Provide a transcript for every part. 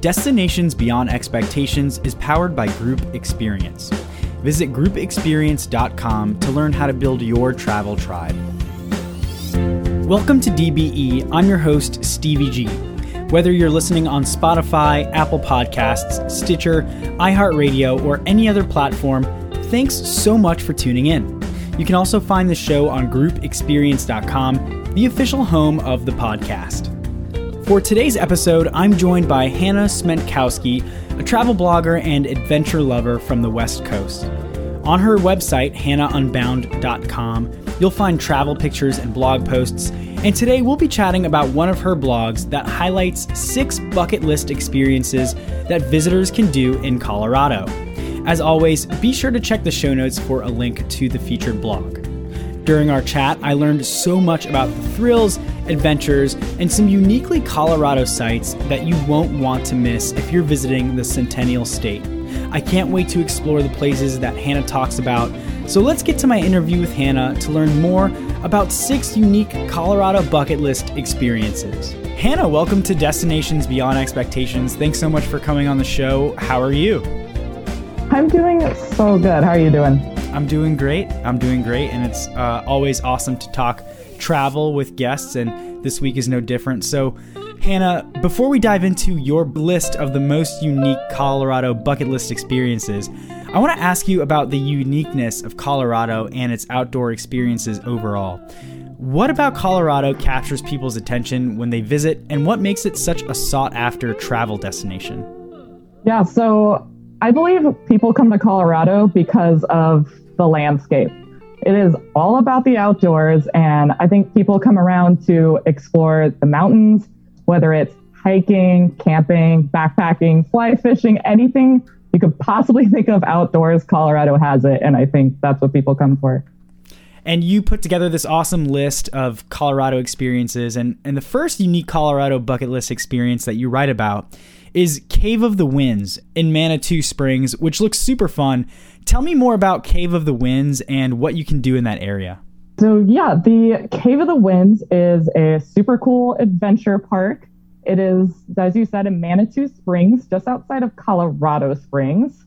Destinations Beyond Expectations is powered by Group Experience. Visit groupexperience.com to learn how to build your travel tribe. Welcome to DBE. I'm your host, Stevie G. Whether you're listening on Spotify, Apple Podcasts, Stitcher, iHeartRadio, or any other platform, thanks so much for tuning in. You can also find the show on groupexperience.com, the official home of the podcast. For today's episode, I'm joined by Hannah Smentkowski, a travel blogger and adventure lover from the West Coast. On her website, hannahunbound.com, you'll find travel pictures and blog posts and today we'll be chatting about one of her blogs that highlights six bucket list experiences that visitors can do in Colorado. As always, be sure to check the show notes for a link to the featured blog. During our chat, I learned so much about the thrills, adventures, and some uniquely Colorado sites that you won't want to miss if you're visiting the Centennial State. I can't wait to explore the places that Hannah talks about, so let's get to my interview with Hannah to learn more about six unique Colorado bucket list experiences. Hannah, welcome to Destinations Beyond Expectations. Thanks so much for coming on the show. How are you? I'm doing so good. How are you doing? I'm doing great. I'm doing great. And it's uh, always awesome to talk travel with guests. And this week is no different. So, Hannah, before we dive into your list of the most unique Colorado bucket list experiences, I want to ask you about the uniqueness of Colorado and its outdoor experiences overall. What about Colorado captures people's attention when they visit, and what makes it such a sought after travel destination? Yeah, so I believe people come to Colorado because of the landscape. It is all about the outdoors, and I think people come around to explore the mountains, whether it's hiking, camping, backpacking, fly fishing, anything you could possibly think of outdoors, Colorado has it. And I think that's what people come for. And you put together this awesome list of Colorado experiences. And, and the first unique Colorado bucket list experience that you write about is Cave of the Winds in Manitou Springs, which looks super fun. Tell me more about Cave of the Winds and what you can do in that area. So, yeah, the Cave of the Winds is a super cool adventure park it is, as you said, in Manitou Springs, just outside of Colorado Springs.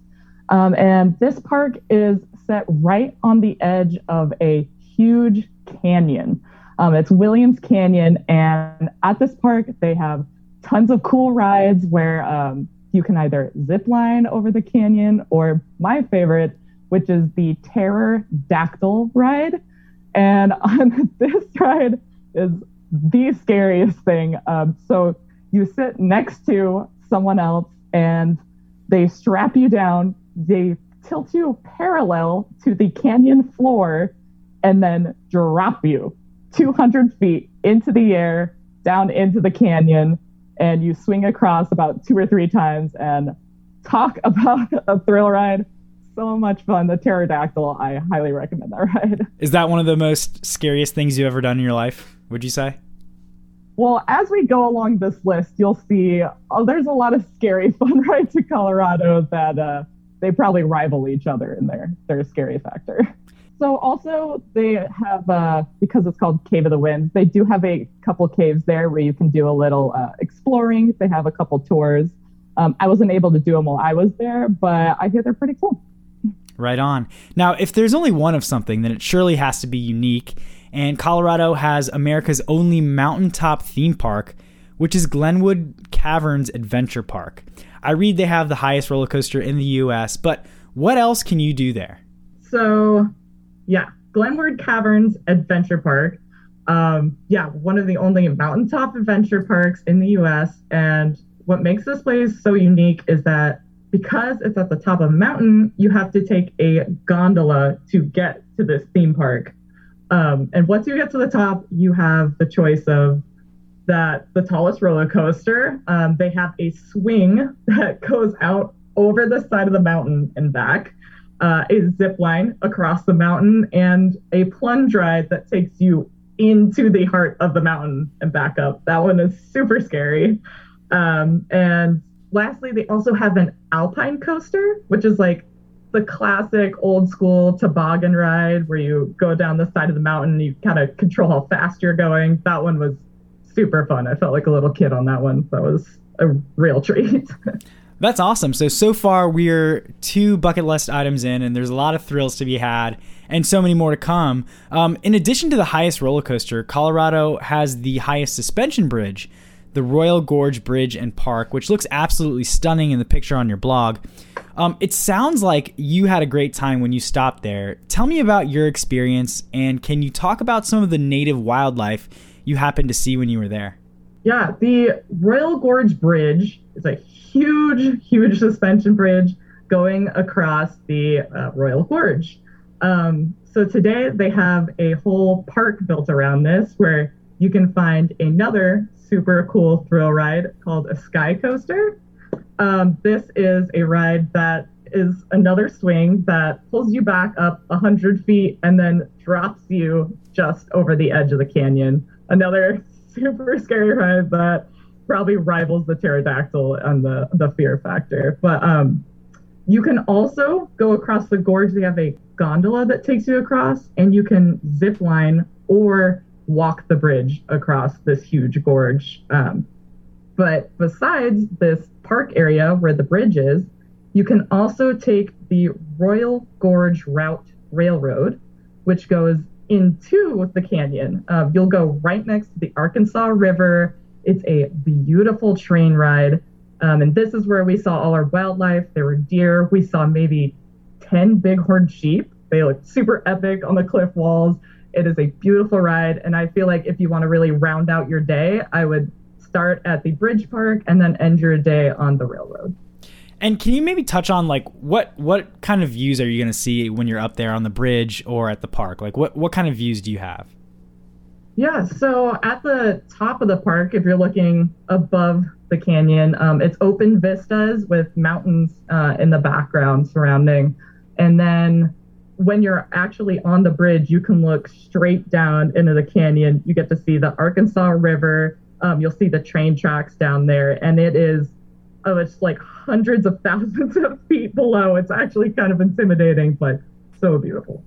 Um, and this park is set right on the edge of a huge canyon. Um, it's Williams Canyon. And at this park, they have tons of cool rides where um, you can either zip line over the canyon or my favorite, which is the Terror Dactyl ride. And on this ride is the scariest thing. Um, so you sit next to someone else and they strap you down, they tilt you parallel to the canyon floor, and then drop you 200 feet into the air, down into the canyon, and you swing across about two or three times and talk about a thrill ride. So much fun. The pterodactyl, I highly recommend that ride. Is that one of the most scariest things you've ever done in your life, would you say? Well, as we go along this list, you'll see oh, there's a lot of scary fun rides to Colorado that uh, they probably rival each other in their their scary factor. So also they have uh, because it's called Cave of the Winds, they do have a couple caves there where you can do a little uh, exploring. They have a couple tours. Um, I wasn't able to do them while I was there, but I hear they're pretty cool. Right on. Now, if there's only one of something, then it surely has to be unique and Colorado has America's only mountaintop theme park, which is Glenwood Caverns Adventure Park. I read they have the highest roller coaster in the US, but what else can you do there? So, yeah, Glenwood Caverns Adventure Park. Um, yeah, one of the only mountaintop adventure parks in the US. And what makes this place so unique is that because it's at the top of a mountain, you have to take a gondola to get to this theme park. Um, and once you get to the top, you have the choice of that the tallest roller coaster. Um, they have a swing that goes out over the side of the mountain and back, uh, a zip line across the mountain, and a plunge ride that takes you into the heart of the mountain and back up. That one is super scary. Um, and lastly, they also have an alpine coaster, which is like the classic old school toboggan ride where you go down the side of the mountain, you kind of control how fast you're going. That one was super fun. I felt like a little kid on that one. That was a real treat. That's awesome. So, so far, we're two bucket list items in, and there's a lot of thrills to be had, and so many more to come. Um, in addition to the highest roller coaster, Colorado has the highest suspension bridge, the Royal Gorge Bridge and Park, which looks absolutely stunning in the picture on your blog. Um, it sounds like you had a great time when you stopped there. Tell me about your experience, and can you talk about some of the native wildlife you happened to see when you were there? Yeah, the Royal Gorge Bridge is a huge, huge suspension bridge going across the uh, Royal Gorge. Um, so today they have a whole park built around this where you can find another super cool thrill ride called a Sky Coaster. Um, this is a ride that is another swing that pulls you back up 100 feet and then drops you just over the edge of the canyon. Another super scary ride that probably rivals the pterodactyl on the, the fear factor. But um, you can also go across the gorge. We have a gondola that takes you across, and you can zip line or walk the bridge across this huge gorge. Um, but besides this park area where the bridge is, you can also take the Royal Gorge Route Railroad, which goes into the canyon. Uh, you'll go right next to the Arkansas River. It's a beautiful train ride. Um, and this is where we saw all our wildlife. There were deer. We saw maybe 10 bighorn sheep. They look super epic on the cliff walls. It is a beautiful ride. And I feel like if you want to really round out your day, I would start at the bridge park and then end your day on the railroad. And can you maybe touch on like what what kind of views are you going to see when you're up there on the bridge or at the park? Like what what kind of views do you have? Yeah, so at the top of the park, if you're looking above the canyon, um, it's open vistas with mountains uh, in the background surrounding, and then when you're actually on the bridge, you can look straight down into the canyon. You get to see the Arkansas River. Um, you'll see the train tracks down there, and it is, oh, it's like hundreds of thousands of feet below. It's actually kind of intimidating, but so beautiful.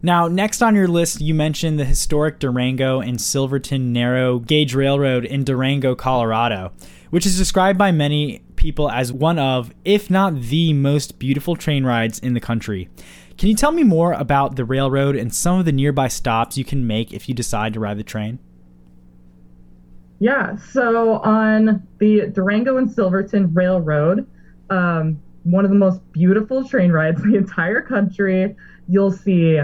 Now, next on your list, you mentioned the historic Durango and Silverton Narrow Gauge Railroad in Durango, Colorado, which is described by many people as one of, if not the most beautiful train rides in the country. Can you tell me more about the railroad and some of the nearby stops you can make if you decide to ride the train? Yeah, so on the Durango and Silverton Railroad, um, one of the most beautiful train rides in the entire country. You'll see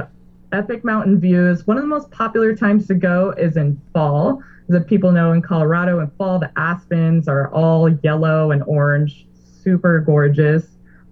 epic mountain views. One of the most popular times to go is in fall. As people know, in Colorado, in fall, the aspens are all yellow and orange, super gorgeous.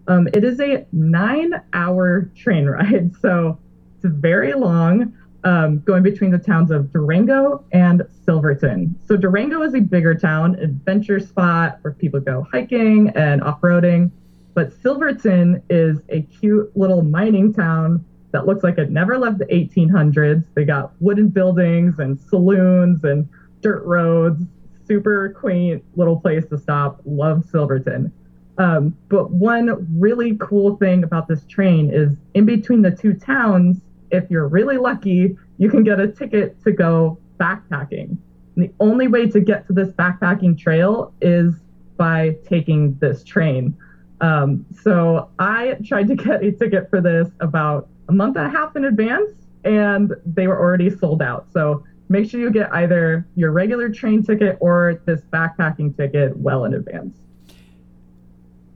Um, it is a nine hour train ride, so it's very long, um, going between the towns of Durango and Silverton. So, Durango is a bigger town, adventure spot where people go hiking and off roading. But Silverton is a cute little mining town that looks like it never left the 1800s. They got wooden buildings and saloons and dirt roads. Super quaint little place to stop. Love Silverton. Um, but one really cool thing about this train is in between the two towns, if you're really lucky, you can get a ticket to go backpacking. And the only way to get to this backpacking trail is by taking this train. Um, so I tried to get a ticket for this about a month and a half in advance, and they were already sold out. So make sure you get either your regular train ticket or this backpacking ticket well in advance.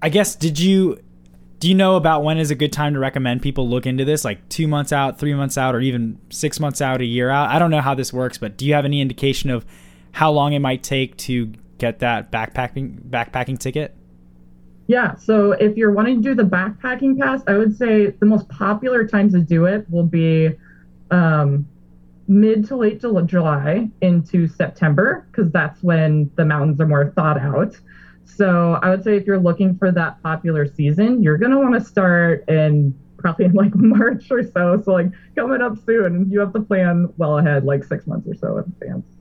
I guess did you do you know about when is a good time to recommend people look into this like 2 months out, 3 months out or even 6 months out, a year out? I don't know how this works, but do you have any indication of how long it might take to get that backpacking backpacking ticket? Yeah, so if you're wanting to do the backpacking pass, I would say the most popular times to do it will be um, mid to late July into September, because that's when the mountains are more thawed out. So I would say if you're looking for that popular season, you're gonna want to start in probably in like March or so. So like coming up soon, you have to plan well ahead, like six months or so in advance.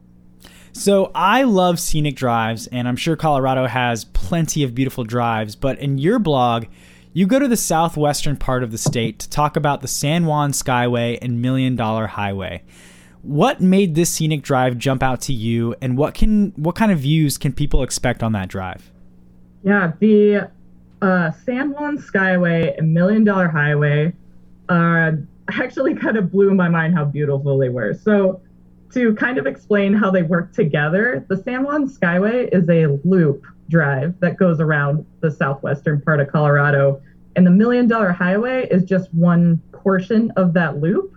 So I love scenic drives, and I'm sure Colorado has plenty of beautiful drives. But in your blog, you go to the southwestern part of the state to talk about the San Juan Skyway and Million Dollar Highway. What made this scenic drive jump out to you, and what can what kind of views can people expect on that drive? Yeah, the uh, San Juan Skyway and Million Dollar Highway uh, actually kind of blew my mind how beautiful they were. So, to kind of explain how they work together, the San Juan Skyway is a loop drive that goes around the southwestern part of Colorado, and the Million Dollar Highway is just one portion of that loop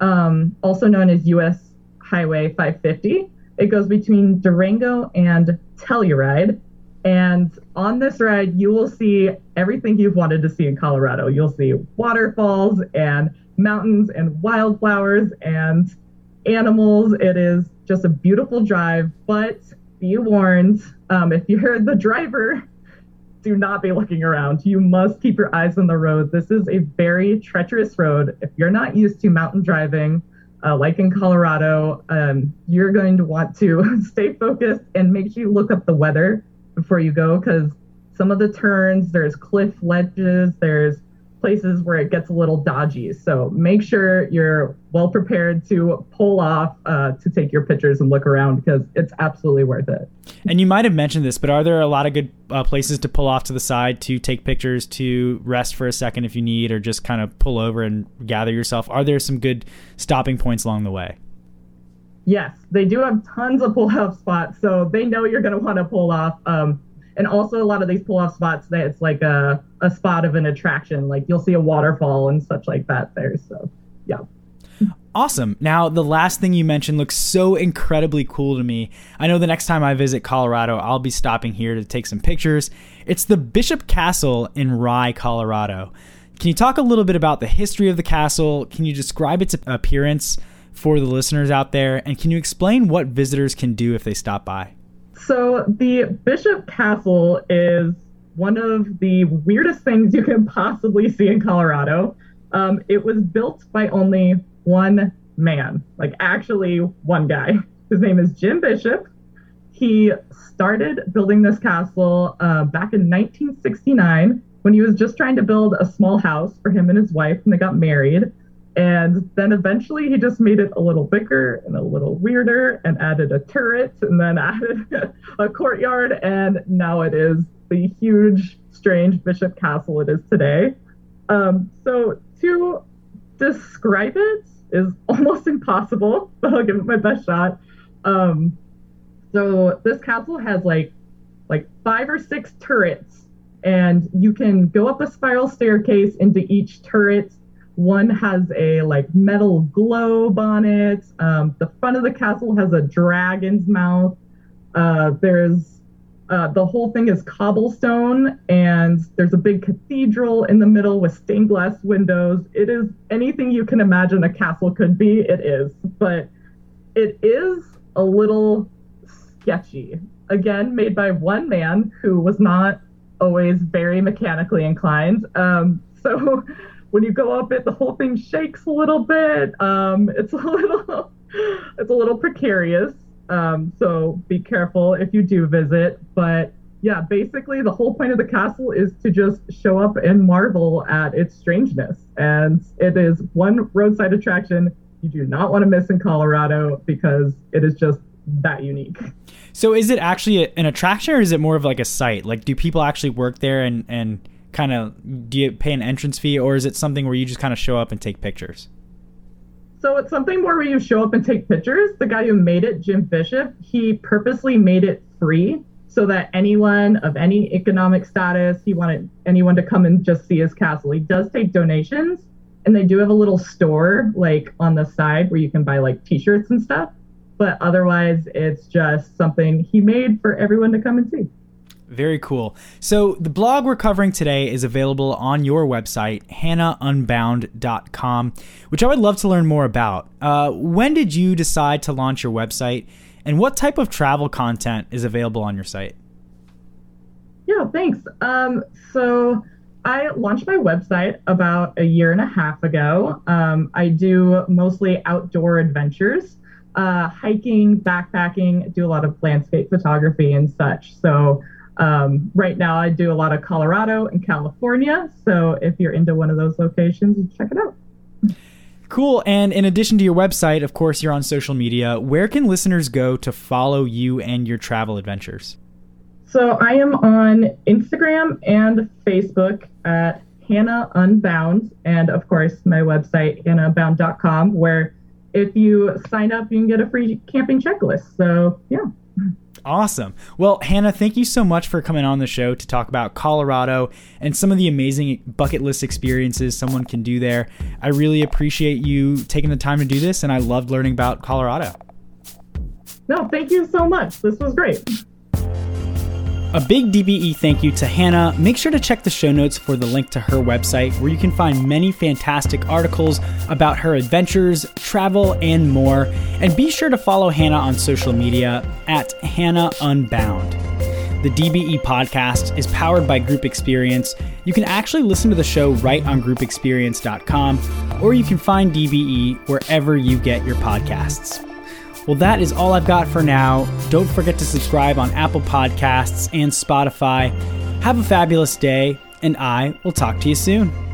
um, also known as US Highway 550. It goes between Durango and Telluride. And on this ride, you will see everything you've wanted to see in Colorado. You'll see waterfalls and mountains and wildflowers and animals. It is just a beautiful drive, but be warned um, if you're the driver do not be looking around. You must keep your eyes on the road. This is a very treacherous road. If you're not used to mountain driving, uh, like in Colorado, um, you're going to want to stay focused and make sure you look up the weather before you go because some of the turns, there's cliff ledges, there's places where it gets a little dodgy. So make sure you're well prepared to pull off uh, to take your pictures and look around because it's absolutely worth it. And you might have mentioned this, but are there a lot of good uh, places to pull off to the side to take pictures, to rest for a second if you need, or just kind of pull over and gather yourself? Are there some good stopping points along the way? Yes, they do have tons of pull off spots. So they know you're going to want to pull off. Um, and also a lot of these pull off spots that it's like a, a spot of an attraction like you'll see a waterfall and such like that there so yeah Awesome. Now, the last thing you mentioned looks so incredibly cool to me. I know the next time I visit Colorado, I'll be stopping here to take some pictures. It's the Bishop Castle in Rye, Colorado. Can you talk a little bit about the history of the castle? Can you describe its appearance for the listeners out there? And can you explain what visitors can do if they stop by? So the Bishop Castle is one of the weirdest things you can possibly see in Colorado. Um, it was built by only one man, like actually one guy. His name is Jim Bishop. He started building this castle uh, back in 1969 when he was just trying to build a small house for him and his wife when they got married. And then eventually he just made it a little bigger and a little weirder and added a turret and then added a courtyard. And now it is the huge, strange Bishop Castle it is today. Um, so to describe it is almost impossible, but I'll give it my best shot. Um, so this castle has like like five or six turrets, and you can go up a spiral staircase into each turret one has a like metal globe on it. Um, the front of the castle has a dragon's mouth. Uh, there's uh, the whole thing is cobblestone, and there's a big cathedral in the middle with stained glass windows. It is anything you can imagine a castle could be. It is, but it is a little sketchy. Again, made by one man who was not always very mechanically inclined. Um, so when you go up it, the whole thing shakes a little bit. Um, it's a little, it's a little precarious. Um, so be careful if you do visit. But yeah, basically the whole point of the castle is to just show up and marvel at its strangeness. And it is one roadside attraction you do not want to miss in Colorado because it is just that unique. So is it actually an attraction or is it more of like a site? Like do people actually work there and and kind of do you pay an entrance fee or is it something where you just kind of show up and take pictures? So it's something more where you show up and take pictures. The guy who made it, Jim Bishop, he purposely made it free so that anyone of any economic status, he wanted anyone to come and just see his castle. He does take donations and they do have a little store like on the side where you can buy like t-shirts and stuff. But otherwise it's just something he made for everyone to come and see. Very cool. So, the blog we're covering today is available on your website, hannahunbound.com, which I would love to learn more about. Uh, when did you decide to launch your website, and what type of travel content is available on your site? Yeah, thanks. Um, so, I launched my website about a year and a half ago. Um, I do mostly outdoor adventures, uh, hiking, backpacking, do a lot of landscape photography and such. So, um, right now, I do a lot of Colorado and California. So if you're into one of those locations, check it out. Cool. And in addition to your website, of course, you're on social media. Where can listeners go to follow you and your travel adventures? So I am on Instagram and Facebook at Hannah Unbound, and of course my website hannahunbound.com, where if you sign up, you can get a free camping checklist. So yeah. Awesome. Well, Hannah, thank you so much for coming on the show to talk about Colorado and some of the amazing bucket list experiences someone can do there. I really appreciate you taking the time to do this, and I loved learning about Colorado. No, thank you so much. This was great. A big DBE thank you to Hannah. Make sure to check the show notes for the link to her website, where you can find many fantastic articles about her adventures, travel, and more. And be sure to follow Hannah on social media at Hannah Unbound. The DBE podcast is powered by Group Experience. You can actually listen to the show right on groupexperience.com, or you can find DBE wherever you get your podcasts. Well, that is all I've got for now. Don't forget to subscribe on Apple Podcasts and Spotify. Have a fabulous day, and I will talk to you soon.